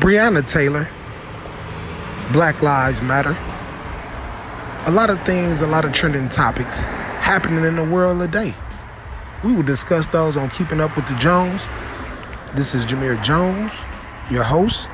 Breonna Taylor, Black Lives Matter. A lot of things, a lot of trending topics happening in the world today. We will discuss those on Keeping Up with the Jones. This is Jameer Jones, your host.